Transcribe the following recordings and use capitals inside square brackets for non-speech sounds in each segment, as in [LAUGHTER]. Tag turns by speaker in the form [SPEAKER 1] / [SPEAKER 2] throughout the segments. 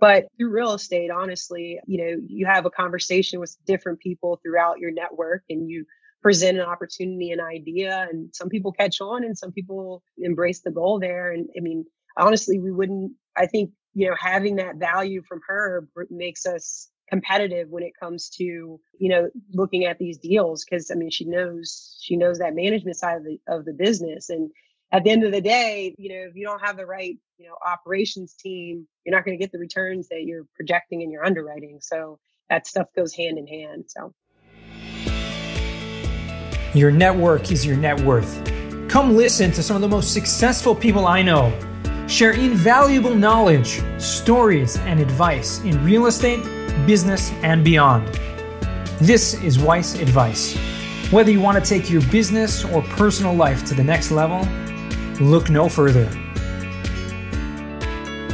[SPEAKER 1] But through real estate, honestly, you know, you have a conversation with different people throughout your network and you present an opportunity, an idea, and some people catch on and some people embrace the goal there. And I mean, honestly, we wouldn't, I think, you know, having that value from her makes us competitive when it comes to you know looking at these deals because i mean she knows she knows that management side of the of the business and at the end of the day you know if you don't have the right you know operations team you're not going to get the returns that you're projecting in your underwriting so that stuff goes hand in hand so
[SPEAKER 2] your network is your net worth come listen to some of the most successful people i know share invaluable knowledge stories and advice in real estate business, and beyond. This is Weiss Advice. Whether you want to take your business or personal life to the next level, look no further.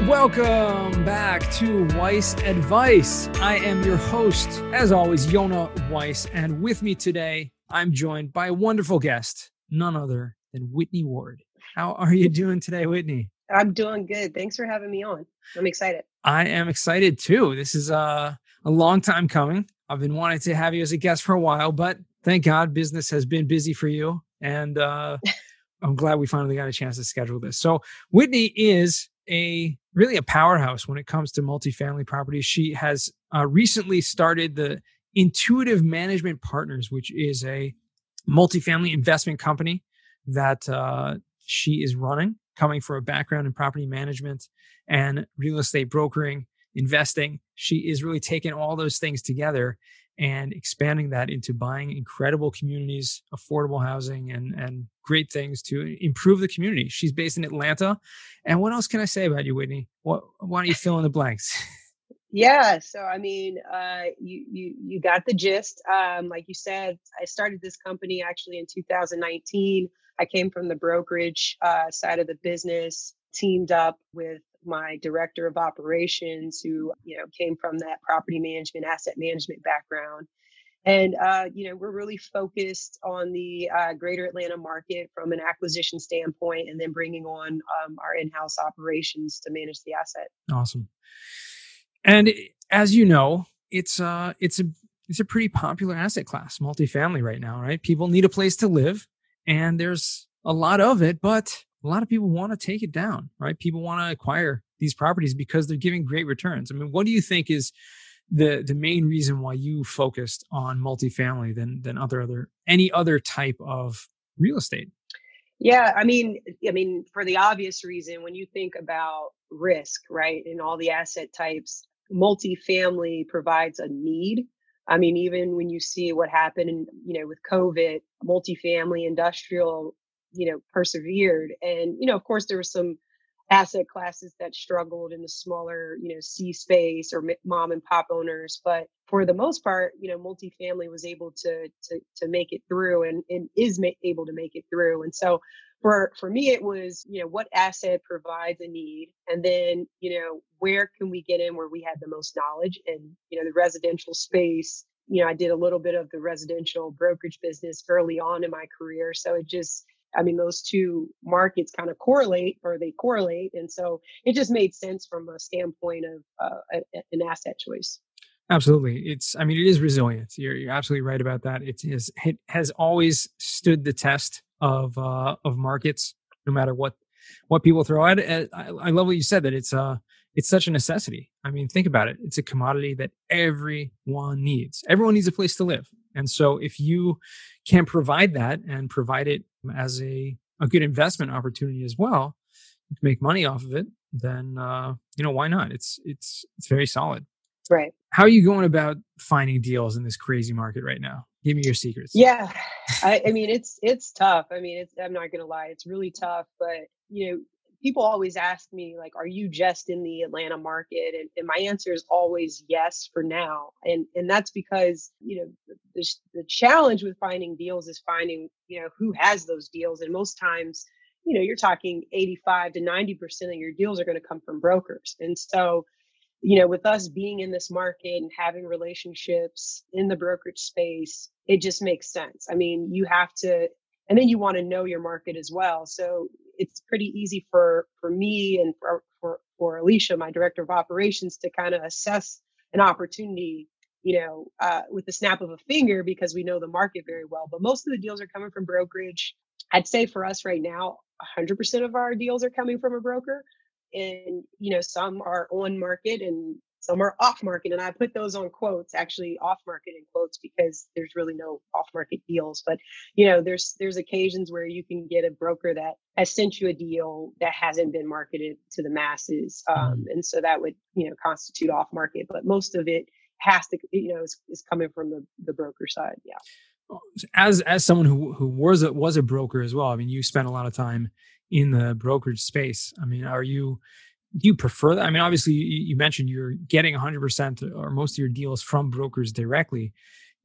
[SPEAKER 2] Welcome back to Weiss Advice. I am your host, as always, Yonah Weiss, and with me today, I'm joined by a wonderful guest, none other than Whitney Ward. How are you doing today, Whitney?
[SPEAKER 1] I'm doing good. Thanks for having me on. I'm excited.
[SPEAKER 2] I am excited too. This is uh, a long time coming. I've been wanting to have you as a guest for a while, but thank God business has been busy for you. And uh, [LAUGHS] I'm glad we finally got a chance to schedule this. So, Whitney is a really a powerhouse when it comes to multifamily properties. She has uh, recently started the Intuitive Management Partners, which is a multifamily investment company that uh, she is running coming from a background in property management and real estate brokering, investing. She is really taking all those things together and expanding that into buying incredible communities, affordable housing, and, and great things to improve the community. She's based in Atlanta. And what else can I say about you, Whitney? What, why don't you fill in the blanks? [LAUGHS]
[SPEAKER 1] Yeah, so I mean, uh, you you you got the gist. Um, like you said, I started this company actually in 2019. I came from the brokerage uh, side of the business, teamed up with my director of operations, who you know came from that property management, asset management background. And uh, you know, we're really focused on the uh, greater Atlanta market from an acquisition standpoint, and then bringing on um, our in-house operations to manage the asset.
[SPEAKER 2] Awesome. And as you know, it's uh, it's a it's a pretty popular asset class, multifamily right now, right? People need a place to live and there's a lot of it, but a lot of people want to take it down, right? People want to acquire these properties because they're giving great returns. I mean, what do you think is the the main reason why you focused on multifamily than than other other any other type of real estate?
[SPEAKER 1] Yeah, I mean, I mean, for the obvious reason, when you think about risk, right, and all the asset types, multifamily provides a need I mean, even when you see what happened, you know, with COVID, multifamily, industrial, you know, persevered, and you know, of course, there were some asset classes that struggled in the smaller, you know, C space or mom and pop owners, but for the most part, you know, multifamily was able to to to make it through and and is ma- able to make it through, and so for for me it was you know what asset provides a need and then you know where can we get in where we had the most knowledge and you know the residential space you know i did a little bit of the residential brokerage business early on in my career so it just i mean those two markets kind of correlate or they correlate and so it just made sense from a standpoint of uh, a, an asset choice
[SPEAKER 2] Absolutely. It's, I mean, it is resilient. You're, you're absolutely right about that. It is, it has always stood the test of uh, of markets, no matter what what people throw at it. I, I love what you said that it's uh it's such a necessity. I mean, think about it. It's a commodity that everyone needs. Everyone needs a place to live. And so if you can provide that and provide it as a, a good investment opportunity as well, you can make money off of it, then uh, you know, why not? It's it's it's very solid.
[SPEAKER 1] Right.
[SPEAKER 2] How are you going about finding deals in this crazy market right now? Give me your secrets.
[SPEAKER 1] Yeah, I, I mean it's it's tough. I mean, it's I'm not gonna lie, it's really tough. But you know, people always ask me like, "Are you just in the Atlanta market?" And, and my answer is always yes for now. And and that's because you know the the challenge with finding deals is finding you know who has those deals, and most times you know you're talking 85 to 90 percent of your deals are going to come from brokers, and so you know, with us being in this market and having relationships in the brokerage space, it just makes sense. I mean, you have to, and then you want to know your market as well. So it's pretty easy for for me and for for, for Alicia, my director of operations, to kind of assess an opportunity, you know, uh, with the snap of a finger because we know the market very well. But most of the deals are coming from brokerage. I'd say for us right now, 100% of our deals are coming from a broker and you know some are on market and some are off market and i put those on quotes actually off market in quotes because there's really no off market deals. But you know there's there's occasions where you can get a broker that has sent you a deal that hasn't been marketed to the masses um, mm-hmm. and so that would you know constitute off market. But most of it has to you know is, is coming from the the broker side yeah.
[SPEAKER 2] As as someone who who was a was a broker as well i mean you spent a lot of time in the brokerage space. I mean are you do you prefer that? I mean, obviously, you mentioned you're getting 100% or most of your deals from brokers directly.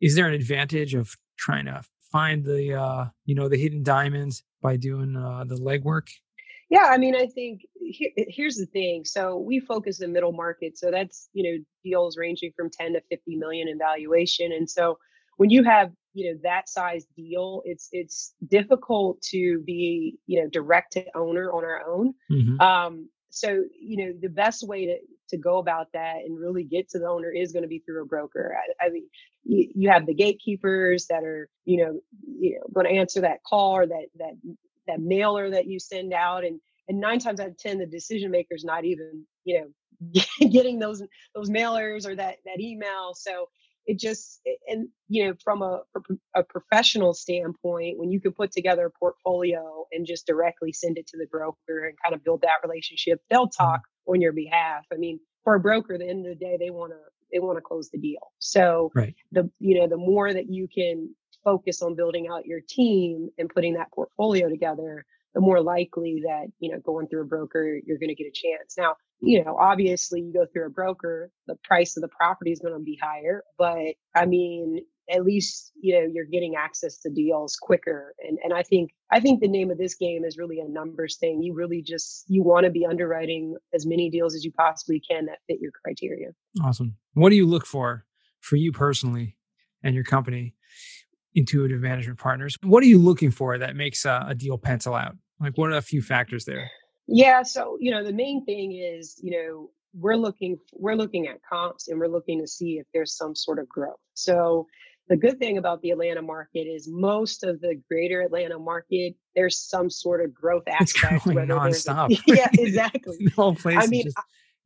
[SPEAKER 2] Is there an advantage of trying to find the, uh, you know, the hidden diamonds by doing uh, the legwork?
[SPEAKER 1] Yeah, I mean, I think here's the thing. So we focus the middle market, so that's you know deals ranging from 10 to 50 million in valuation, and so when you have you know that size deal, it's it's difficult to be you know direct to owner on our own. Mm-hmm. Um, so you know the best way to to go about that and really get to the owner is going to be through a broker. I, I mean, you, you, have the gatekeepers that are you know you know going to answer that call or that that that mailer that you send out, and and nine times out of ten the decision makers not even you know [LAUGHS] getting those those mailers or that that email. So it just and you know from a a professional standpoint when you can put together a portfolio and just directly send it to the broker and kind of build that relationship they'll mm-hmm. talk on your behalf i mean for a broker at the end of the day they want to they want to close the deal so
[SPEAKER 2] right.
[SPEAKER 1] the you know the more that you can focus on building out your team and putting that portfolio together the more likely that you know going through a broker you're going to get a chance now you know, obviously you go through a broker, the price of the property is going to be higher, but I mean, at least, you know, you're getting access to deals quicker. And, and I think, I think the name of this game is really a numbers thing. You really just, you want to be underwriting as many deals as you possibly can that fit your criteria.
[SPEAKER 2] Awesome. What do you look for, for you personally and your company, intuitive management partners? What are you looking for that makes a, a deal pencil out? Like, what are a few factors there?
[SPEAKER 1] Yeah, so you know the main thing is you know we're looking we're looking at comps and we're looking to see if there's some sort of growth. So the good thing about the Atlanta market is most of the greater Atlanta market there's some sort of growth aspect.
[SPEAKER 2] It's going nonstop.
[SPEAKER 1] A, [LAUGHS] yeah, [LAUGHS] exactly.
[SPEAKER 2] the whole place I mean,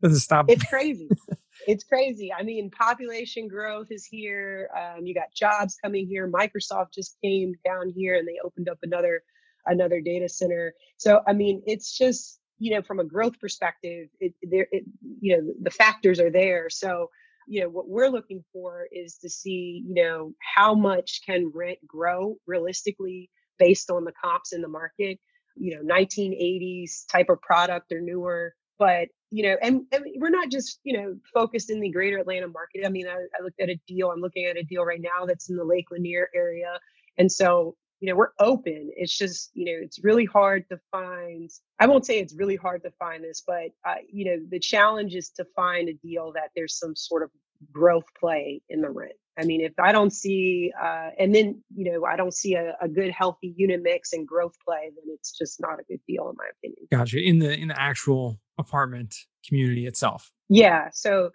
[SPEAKER 2] doesn't stop.
[SPEAKER 1] It's crazy. [LAUGHS] it's crazy. I mean, population growth is here. Um, you got jobs coming here. Microsoft just came down here and they opened up another another data center. So, I mean, it's just, you know, from a growth perspective, it, there, it, you know, the factors are there. So, you know, what we're looking for is to see, you know, how much can rent grow realistically based on the comps in the market, you know, 1980s type of product or newer. But, you know, and, and we're not just, you know, focused in the greater Atlanta market. I mean, I, I looked at a deal, I'm looking at a deal right now that's in the Lake Lanier area. And so you know, we're open. It's just, you know, it's really hard to find. I won't say it's really hard to find this, but, uh, you know, the challenge is to find a deal that there's some sort of growth play in the rent. I mean, if I don't see, uh, and then, you know, I don't see a, a, good, healthy unit mix and growth play, then it's just not a good deal, in my opinion.
[SPEAKER 2] Gotcha. In the in the actual apartment community itself.
[SPEAKER 1] Yeah. So,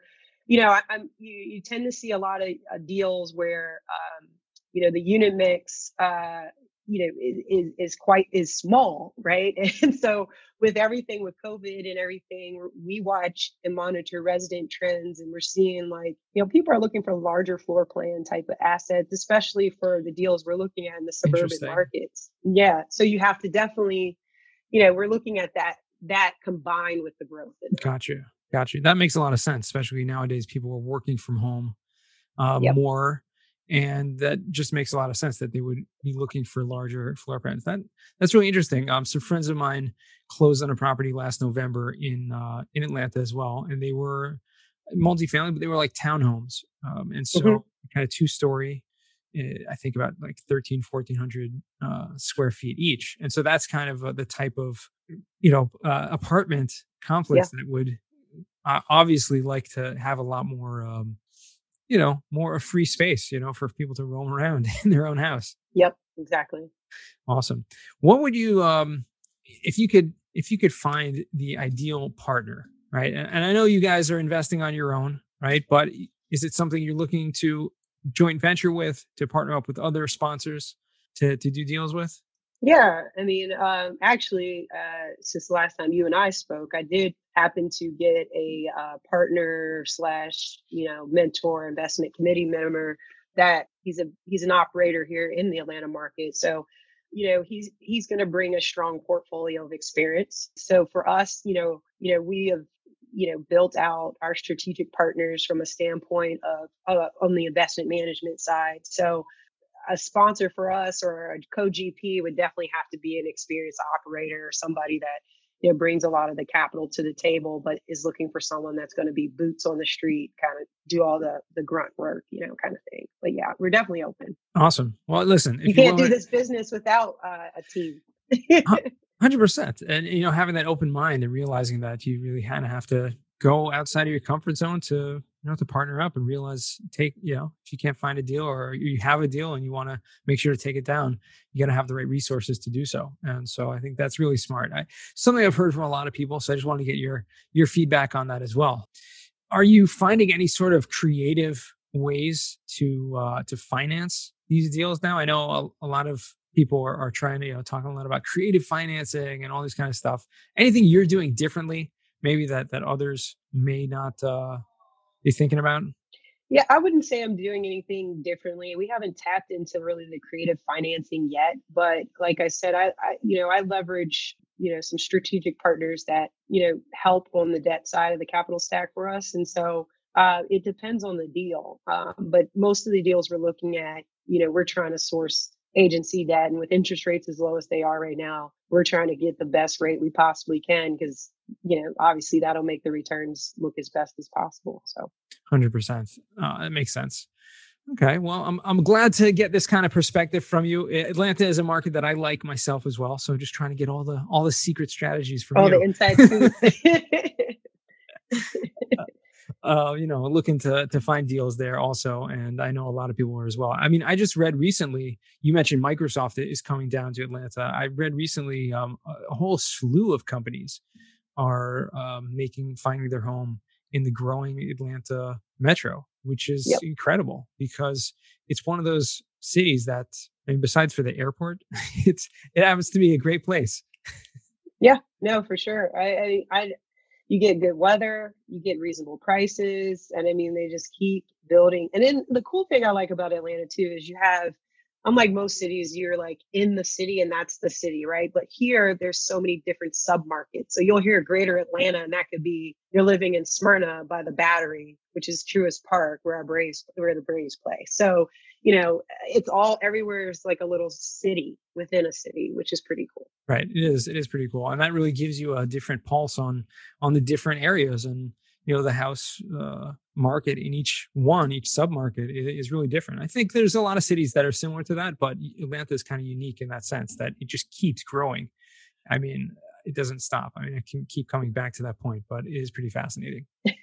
[SPEAKER 1] you know, I, am you, you tend to see a lot of uh, deals where um, you know the unit mix uh, you know is, is quite is small right? [LAUGHS] And so with everything with covid and everything we watch and monitor resident trends and we're seeing like you know people are looking for larger floor plan type of assets especially for the deals we're looking at in the suburban markets. Yeah so you have to definitely you know we're looking at that that combined with the growth
[SPEAKER 2] gotcha gotcha. That makes a lot of sense especially nowadays people are working from home uh, yep. more and that just makes a lot of sense that they would be looking for larger floor plans. That that's really interesting. Um, some friends of mine closed on a property last November in uh, in Atlanta as well, and they were multifamily, but they were like townhomes, um, and so mm-hmm. kind of two story. Eh, I think about like 13, 1400 uh, square feet each. And so that's kind of uh, the type of, you know, uh, apartment complex yeah. that would uh, obviously like to have a lot more um, you know, more a free space, you know, for people to roam around [LAUGHS] in their own house.
[SPEAKER 1] Yep, exactly.
[SPEAKER 2] Awesome. What would you um if you could if you could find the ideal partner right? And, and I know you guys are investing on your own, right? But is it something you're looking to joint venture with, to partner up with other sponsors to to do deals with?
[SPEAKER 1] Yeah, I mean, um, actually, uh, since the last time you and I spoke, I did happen to get a uh, partner slash, you know, mentor investment committee member that he's a he's an operator here in the Atlanta market. So, you know, he's he's going to bring a strong portfolio of experience. So for us, you know, you know, we have you know built out our strategic partners from a standpoint of uh, on the investment management side. So a sponsor for us or a co-GP would definitely have to be an experienced operator or somebody that you know brings a lot of the capital to the table, but is looking for someone that's going to be boots on the street, kind of do all the the grunt work, you know, kind of thing. But yeah, we're definitely open.
[SPEAKER 2] Awesome. Well, listen,
[SPEAKER 1] you can't do this business without uh, a team. [LAUGHS]
[SPEAKER 2] Hundred percent, and you know, having that open mind and realizing that you really kind of have to go outside of your comfort zone to you know to partner up and realize take you know if you can't find a deal or you have a deal and you want to make sure to take it down you got to have the right resources to do so. And so i think that's really smart. I, something i've heard from a lot of people so i just want to get your your feedback on that as well. Are you finding any sort of creative ways to uh to finance these deals now? I know a, a lot of people are, are trying to you know talking a lot about creative financing and all this kind of stuff. Anything you're doing differently maybe that that others may not uh be thinking about?
[SPEAKER 1] Yeah, I wouldn't say I'm doing anything differently. We haven't tapped into really the creative financing yet, but like I said, I, I you know I leverage you know some strategic partners that you know help on the debt side of the capital stack for us, and so uh, it depends on the deal. Um, but most of the deals we're looking at, you know, we're trying to source agency debt, and with interest rates as low as they are right now, we're trying to get the best rate we possibly can because you know, obviously that'll make the returns look as best as possible. So,
[SPEAKER 2] hundred percent, uh, that makes sense. Okay, well, I'm I'm glad to get this kind of perspective from you. Atlanta is a market that I like myself as well, so just trying to get all the all the secret strategies from
[SPEAKER 1] all
[SPEAKER 2] you.
[SPEAKER 1] the inside [LAUGHS] [LAUGHS]
[SPEAKER 2] uh, you know, looking to to find deals there also, and I know a lot of people are as well. I mean, I just read recently. You mentioned Microsoft is coming down to Atlanta. I read recently um, a whole slew of companies are um, making finding their home in the growing Atlanta metro, which is yep. incredible because it's one of those cities that, I mean, besides for the airport, [LAUGHS] it's it happens to be a great place.
[SPEAKER 1] yeah, no, for sure. I, I, I, you get good weather, you get reasonable prices, and I mean, they just keep building. And then the cool thing I like about Atlanta too is you have unlike most cities, you're like in the city and that's the city, right? But here, there's so many different sub markets. So you'll hear Greater Atlanta, and that could be you're living in Smyrna by the Battery, which is Truist Park, where our Braves, where the Braves play. So you know, it's all everywhere is like a little city within a city, which is pretty cool.
[SPEAKER 2] Right, it is. It is pretty cool, and that really gives you a different pulse on on the different areas and you know the house uh, market in each one each sub market is really different. I think there's a lot of cities that are similar to that but atlanta is kind of unique in that sense that it just keeps growing. I mean it doesn't stop. I mean i can keep coming back to that point but it is pretty fascinating. [LAUGHS]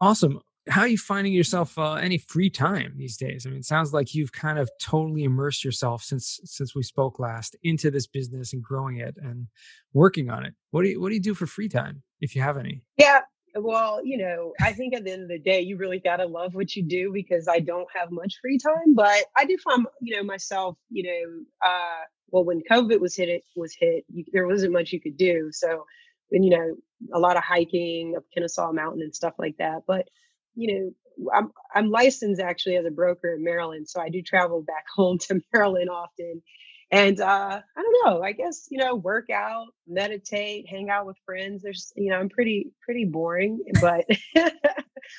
[SPEAKER 2] Awesome. How are you finding yourself uh, any free time these days? I mean it sounds like you've kind of totally immersed yourself since since we spoke last into this business and growing it and working on it. What do you what do you do for free time if you have any?
[SPEAKER 1] Yeah well, you know, I think at the end of the day, you really got to love what you do because I don't have much free time, but I do find, you know, myself, you know, uh, well, when COVID was hit, it was hit, you, there wasn't much you could do. So, and, you know, a lot of hiking up Kennesaw Mountain and stuff like that. But, you know, I'm, I'm licensed actually as a broker in Maryland. So I do travel back [LAUGHS] home to Maryland often and uh, I don't know. I guess you know, work out, meditate, hang out with friends. There's you know, I'm pretty pretty boring, but [LAUGHS]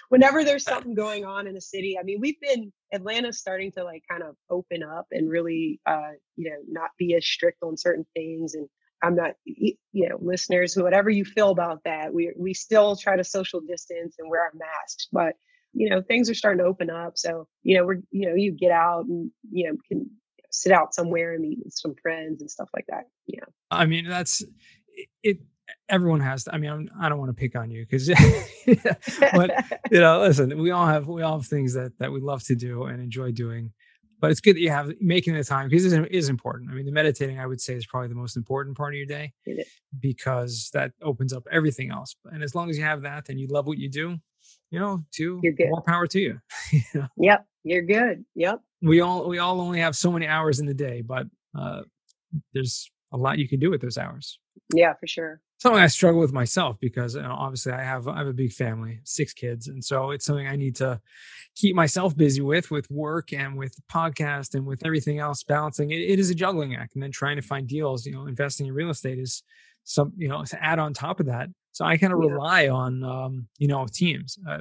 [SPEAKER 1] whenever there's something going on in the city, I mean, we've been Atlanta's starting to like kind of open up and really, uh, you know, not be as strict on certain things. And I'm not, you know, listeners, whatever you feel about that, we we still try to social distance and wear our masks, but you know things are starting to open up so you know we're you know you get out and you know can sit out somewhere and meet with some friends and stuff like that. Yeah.
[SPEAKER 2] I mean, that's it. Everyone has. To, I mean, I'm, I do not want to pick on you because, [LAUGHS] but [LAUGHS] you know, listen, we all have we all have things that that we love to do and enjoy doing. but it's good that you have making the time because it is important. I mean, the meditating I would say is probably the most important part of your day because that opens up everything else. And as long as you have that and you love what you do, you know, to more power to you. [LAUGHS]
[SPEAKER 1] you know? Yep, you're good. Yep.
[SPEAKER 2] We all we all only have so many hours in the day, but uh, there's a lot you can do with those hours.
[SPEAKER 1] Yeah, for sure.
[SPEAKER 2] Something I struggle with myself because you know, obviously I have I have a big family, six kids, and so it's something I need to keep myself busy with, with work and with podcast and with everything else. Balancing it, it is a juggling act, and then trying to find deals. You know, investing in real estate is some you know to add on top of that. So I kind of yeah. rely on um, you know teams. Uh,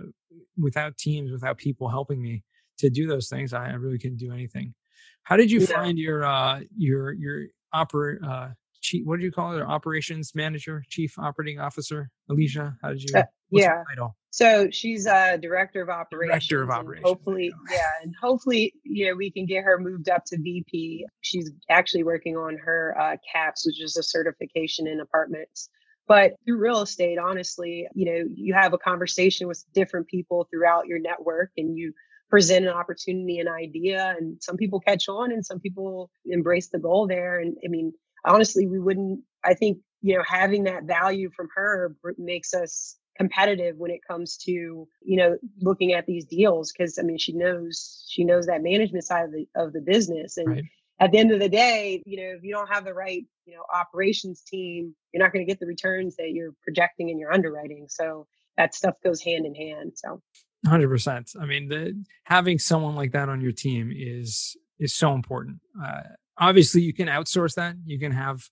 [SPEAKER 2] without teams, without people helping me to do those things, I, I really couldn't do anything. How did you yeah. find your uh, your your oper uh, chief? What did you call it? Operations manager, chief operating officer, Alicia. How did you? Uh,
[SPEAKER 1] yeah. So she's a uh, director of operations.
[SPEAKER 2] Director of operations.
[SPEAKER 1] Hopefully, yeah, and hopefully, you know, we can get her moved up to VP. She's actually working on her uh, CAPS, which is a certification in apartments. But through real estate, honestly, you know, you have a conversation with different people throughout your network, and you present an opportunity, an idea, and some people catch on and some people embrace the goal there. And I mean, honestly, we wouldn't, I think, you know, having that value from her makes us competitive when it comes to you know looking at these deals because i mean she knows she knows that management side of the of the business and right. at the end of the day you know if you don't have the right you know operations team you're not going to get the returns that you're projecting in your underwriting so that stuff goes hand in hand so
[SPEAKER 2] Hundred percent. I mean, the, having someone like that on your team is is so important. Uh, obviously, you can outsource that. You can have,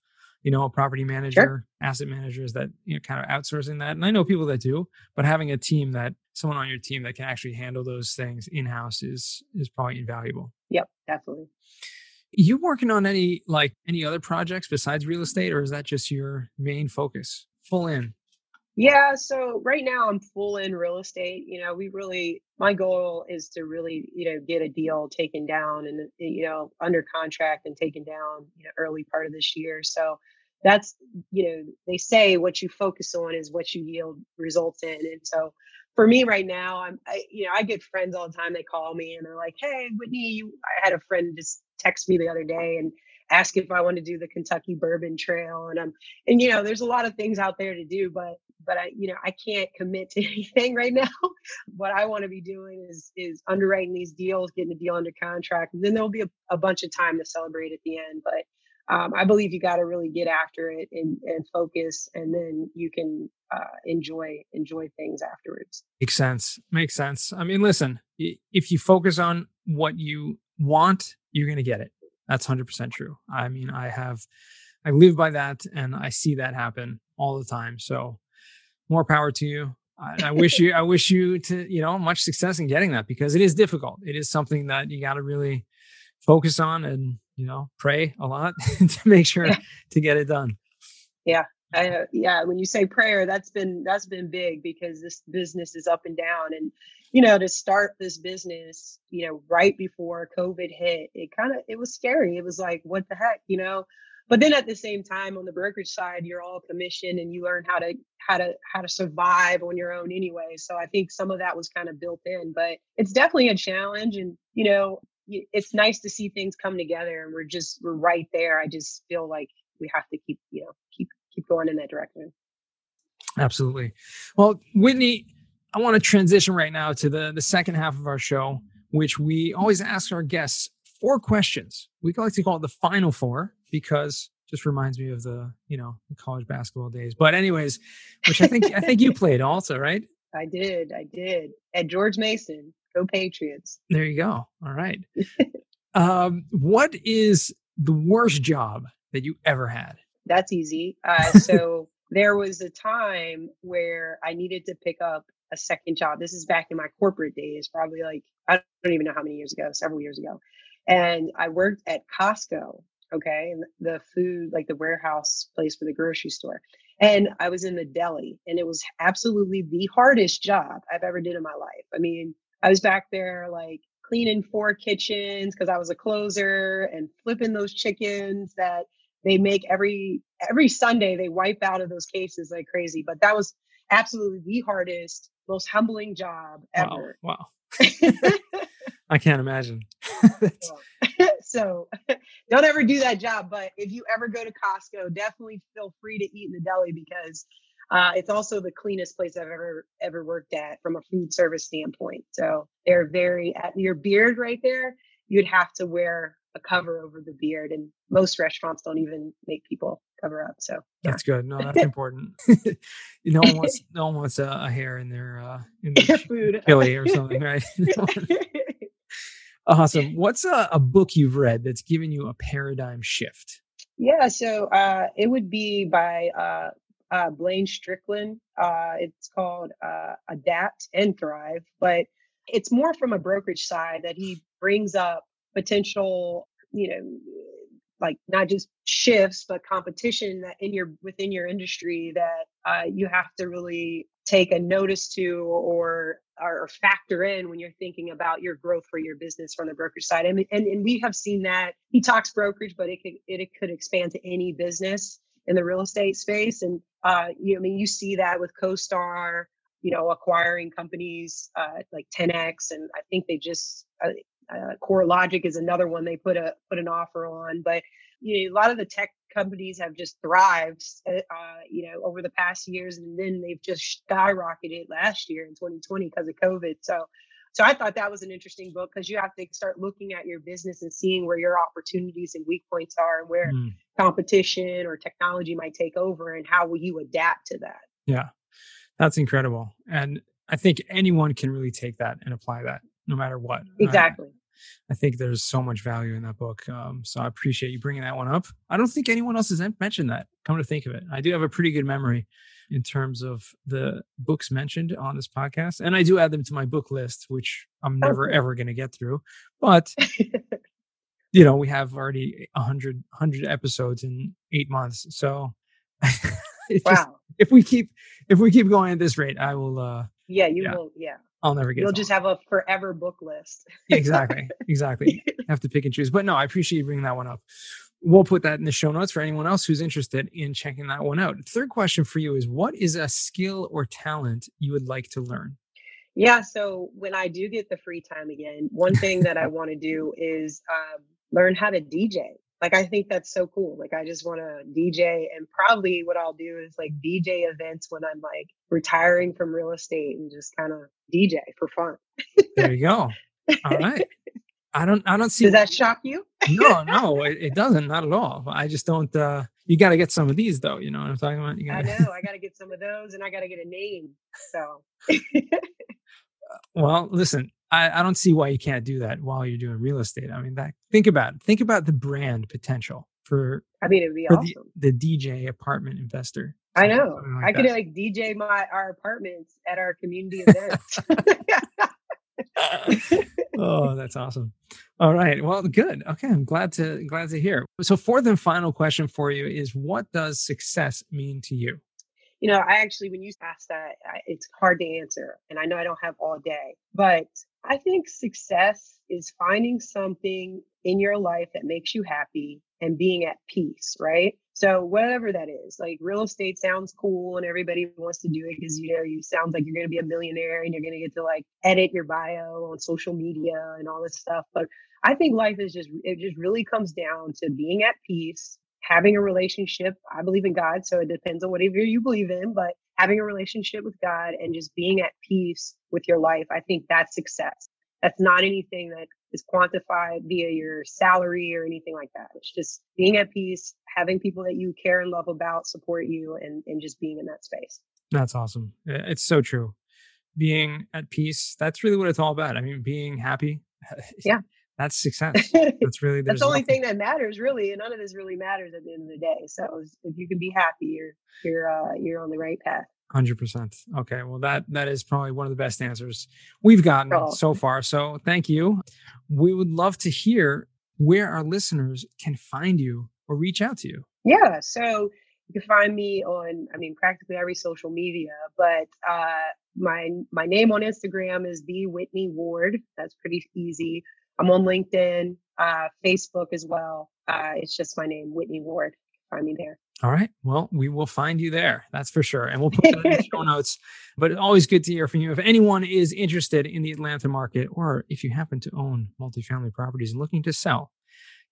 [SPEAKER 2] you know, a property manager, sure. asset managers that you know kind of outsourcing that. And I know people that do, but having a team that someone on your team that can actually handle those things in house is is probably invaluable.
[SPEAKER 1] Yep, definitely.
[SPEAKER 2] You working on any like any other projects besides real estate, or is that just your main focus? Full in.
[SPEAKER 1] Yeah, so right now I'm full in real estate. You know, we really my goal is to really, you know, get a deal taken down and uh, you know, under contract and taken down, you know, early part of this year. So that's, you know, they say what you focus on is what you yield results in. And so for me right now, I'm I, you know, I get friends all the time they call me and they're like, "Hey, Whitney, you I had a friend just text me the other day and ask if I want to do the Kentucky Bourbon Trail. And I'm, and you know, there's a lot of things out there to do, but, but I, you know, I can't commit to [LAUGHS] anything right now. what I want to be doing is, is underwriting these deals, getting the deal under contract, and then there'll be a, a bunch of time to celebrate at the end. But um, I believe you got to really get after it and, and focus, and then you can uh, enjoy enjoy things afterwards.
[SPEAKER 2] Makes sense. Makes sense. I mean, listen, if you focus on what you want, you're going to get it. That's 100% true. I mean, I have, I live by that and I see that happen all the time. So more power to you. I, I wish [LAUGHS] you, I wish you to, you know, much success in getting that because it is difficult. It is something that you got to really focus on and, you know, pray a lot [LAUGHS] to make sure yeah. to get it done.
[SPEAKER 1] Yeah. I, uh, yeah. When you say prayer, that's been, that's been big because this business is up and down and, you know, to start this business, you know, right before COVID hit, it kind of it was scary. It was like, what the heck, you know? But then at the same time, on the brokerage side, you're all commission and you learn how to how to how to survive on your own anyway. So I think some of that was kind of built in, but it's definitely a challenge. And you know, it's nice to see things come together, and we're just we're right there. I just feel like we have to keep you know keep keep going in that direction.
[SPEAKER 2] Absolutely. Well, Whitney, I want to transition right now to the, the second half of our show, which we always ask our guests four questions. We like to call it the final four because just reminds me of the, you know, the college basketball days. But anyways, which I think I think you played also, right? [LAUGHS]
[SPEAKER 1] I did. I did. At George Mason. Go Patriots.
[SPEAKER 2] There you go. All right. [LAUGHS] um, what is the worst job that you ever had?
[SPEAKER 1] That's easy. Uh, [LAUGHS] so there was a time where I needed to pick up a second job. This is back in my corporate days, probably like, I don't even know how many years ago, several years ago. And I worked at Costco, okay, the food, like the warehouse place for the grocery store. And I was in the deli and it was absolutely the hardest job I've ever did in my life. I mean, I was back there like cleaning four kitchens because I was a closer and flipping those chickens that they make every every Sunday they wipe out of those cases like crazy. But that was absolutely the hardest most humbling job ever.
[SPEAKER 2] Wow. wow. [LAUGHS] [LAUGHS] I can't imagine. [LAUGHS] [LAUGHS]
[SPEAKER 1] so [LAUGHS] don't ever do that job. But if you ever go to Costco, definitely feel free to eat in the deli because uh, it's also the cleanest place I've ever ever worked at from a food service standpoint. So they're very at your beard right there. You'd have to wear a cover over the beard, and most restaurants don't even make people cover up. So
[SPEAKER 2] yeah. that's good. No, that's important. no one wants no one wants a, a hair in their uh, in their food chili or something, right? Awesome. What's a, a book you've read that's given you a paradigm shift?
[SPEAKER 1] Yeah, so uh, it would be by uh, uh, Blaine Strickland. Uh, it's called uh, Adapt and Thrive, but it's more from a brokerage side that he brings up potential, you know, like not just shifts, but competition that in your within your industry that uh, you have to really take a notice to or or factor in when you're thinking about your growth for your business from the brokerage side. And, and, and we have seen that he talks brokerage, but it could, it could expand to any business in the real estate space. And uh, you I mean, you see that with CoStar, you know, acquiring companies uh, like Ten-X, and I think they just uh, uh, CoreLogic is another one they put a put an offer on. But you know, a lot of the tech companies have just thrived, uh, uh you know, over the past years, and then they've just skyrocketed last year in 2020 because of COVID. So so I thought that was an interesting book because you have to start looking at your business and seeing where your opportunities and weak points are and where mm. competition or technology might take over and how will you adapt to that.
[SPEAKER 2] Yeah. That's incredible. And I think anyone can really take that and apply that no matter what.
[SPEAKER 1] Exactly.
[SPEAKER 2] I, think there's so much value in that book. Um, so I appreciate you bringing that one up. I don't think anyone else has mentioned that. Come to think of it, I do have a pretty good memory in terms of the books mentioned on this podcast. And I do add them to my book list, which I'm never ever going to get through. But [LAUGHS] you know, we have already 100 100 episodes in 8 months. So [LAUGHS] wow. Just, if we keep if we keep going at this rate, I will uh
[SPEAKER 1] Yeah, you yeah, will yeah.
[SPEAKER 2] I'll never get
[SPEAKER 1] You'll just have a forever book list.
[SPEAKER 2] exactly. Exactly. [LAUGHS] have to pick and choose. But no, I appreciate you bringing that one up we'll put that in the show notes for anyone else who's interested in checking that one out. Third question for you is what is a skill or talent you would like to learn?
[SPEAKER 1] Yeah, so when I do get the free time again, one thing that I [LAUGHS] want to do is um, learn how to DJ. Like I think that's so cool. Like I just want to DJ, and probably what I'll do is like DJ events when I'm like retiring from real estate and just kind of DJ for fun.
[SPEAKER 2] there you go. All right. I don't I don't [LAUGHS] see
[SPEAKER 1] Does that shock you?
[SPEAKER 2] no, no, it, it, doesn't, not at all. I just don't uh you gotta get some of these though, you know what I'm talking about? You
[SPEAKER 1] gotta... I know, I [LAUGHS] gotta get some of those and I gotta get a name. So
[SPEAKER 2] well, listen, I, I don't see why you can't do that while you're doing real estate. I mean that think about it. think about the brand potential for
[SPEAKER 1] I mean it'd be awesome.
[SPEAKER 2] The, the, DJ apartment investor.
[SPEAKER 1] I know. Like I that. could like DJ my our apartments at our community events. [LAUGHS]
[SPEAKER 2] oh, that's awesome. All right. Well, good. Okay, I'm glad to glad to hear. So, fourth and final question for you is: What does success mean to you?
[SPEAKER 1] You know, I actually, when you ask that, it's hard to answer, and I know I don't have all day, but I think success is finding something in your life that makes you happy and being at peace, right? So whatever that is, like real estate sounds cool and everybody wants to do it because you know you sounds like you're going to be a millionaire and you're going to get to like edit your bio on social media and all this stuff. But I think life is just it just really comes down to being at peace, having a relationship. I believe in God, so it depends on whatever you believe in, but having a relationship with God and just being at peace with your life, I think that's success. That's not anything that is quantified via your salary or anything like that. It's just being at peace, having people that you care and love about support you, and, and just being in that space.
[SPEAKER 2] That's awesome. It's so true. Being at peace, that's really what it's all about. I mean, being happy. [LAUGHS]
[SPEAKER 1] Yeah.
[SPEAKER 2] That's [LAUGHS] success. That's really
[SPEAKER 1] that's the only nothing. thing that matters, really, and none of this really matters at the end of the day. So if you can be happy, you're you're uh, you're on the right path.
[SPEAKER 2] Hundred percent. Okay, well that that is probably one of the best answers we've gotten oh. so far. So thank you. We would love to hear where our listeners can find you or reach out to you.
[SPEAKER 1] Yeah, so you can find me on, I mean, practically every social media, but uh, my my name on Instagram is the Whitney Ward. That's pretty easy. I'm on LinkedIn, uh, Facebook as well. Uh, it's just my name, Whitney Ward. Find me there.
[SPEAKER 2] All right. Well, we will find you there. That's for sure. And we'll put that in the show [LAUGHS] notes. But it's always good to hear from you. If anyone is interested in the Atlanta market, or if you happen to own multifamily properties and looking to sell,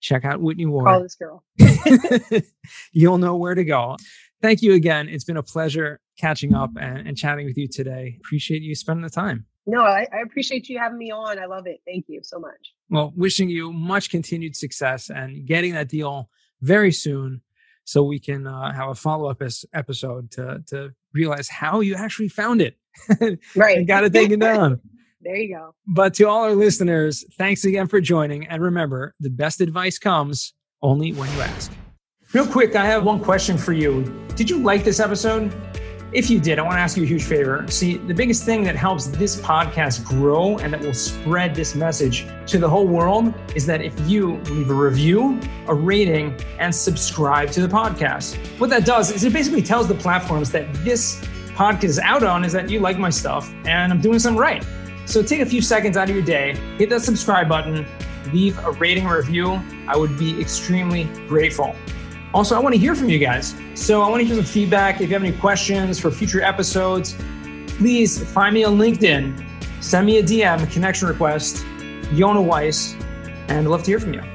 [SPEAKER 2] check out Whitney Ward.
[SPEAKER 1] Call this girl. [LAUGHS] [LAUGHS]
[SPEAKER 2] You'll know where to go. Thank you again. It's been a pleasure catching up and, and chatting with you today. Appreciate you spending the time.
[SPEAKER 1] No, I, I, appreciate you having me on. I love it. Thank you so much.
[SPEAKER 2] Well, wishing you much continued success and getting that deal very soon so we can uh, have a follow up episode to, to realize how you actually found it. [LAUGHS]
[SPEAKER 1] right.
[SPEAKER 2] got it taken down.
[SPEAKER 1] There you go.
[SPEAKER 2] But to all our listeners, thanks again for joining. And remember, the best advice comes only when you ask. Real quick, I have one question for you. Did you like this episode? If you did, I want to ask you a huge favor. See, the biggest thing that helps this podcast grow and that will spread this message to the whole world is that if you leave a review, a rating, and subscribe to the podcast. What that does is it basically tells the platforms that this podcast is out on is that you like my stuff and I'm doing something right. So take a few seconds out of your day, hit that subscribe button, leave a rating or review. I would be extremely grateful. Also, I want to hear from you guys. So I want to hear some feedback. If you have any questions for future episodes, please find me on LinkedIn, send me a DM, connection request, Yonah Weiss, and I'd love to hear from you.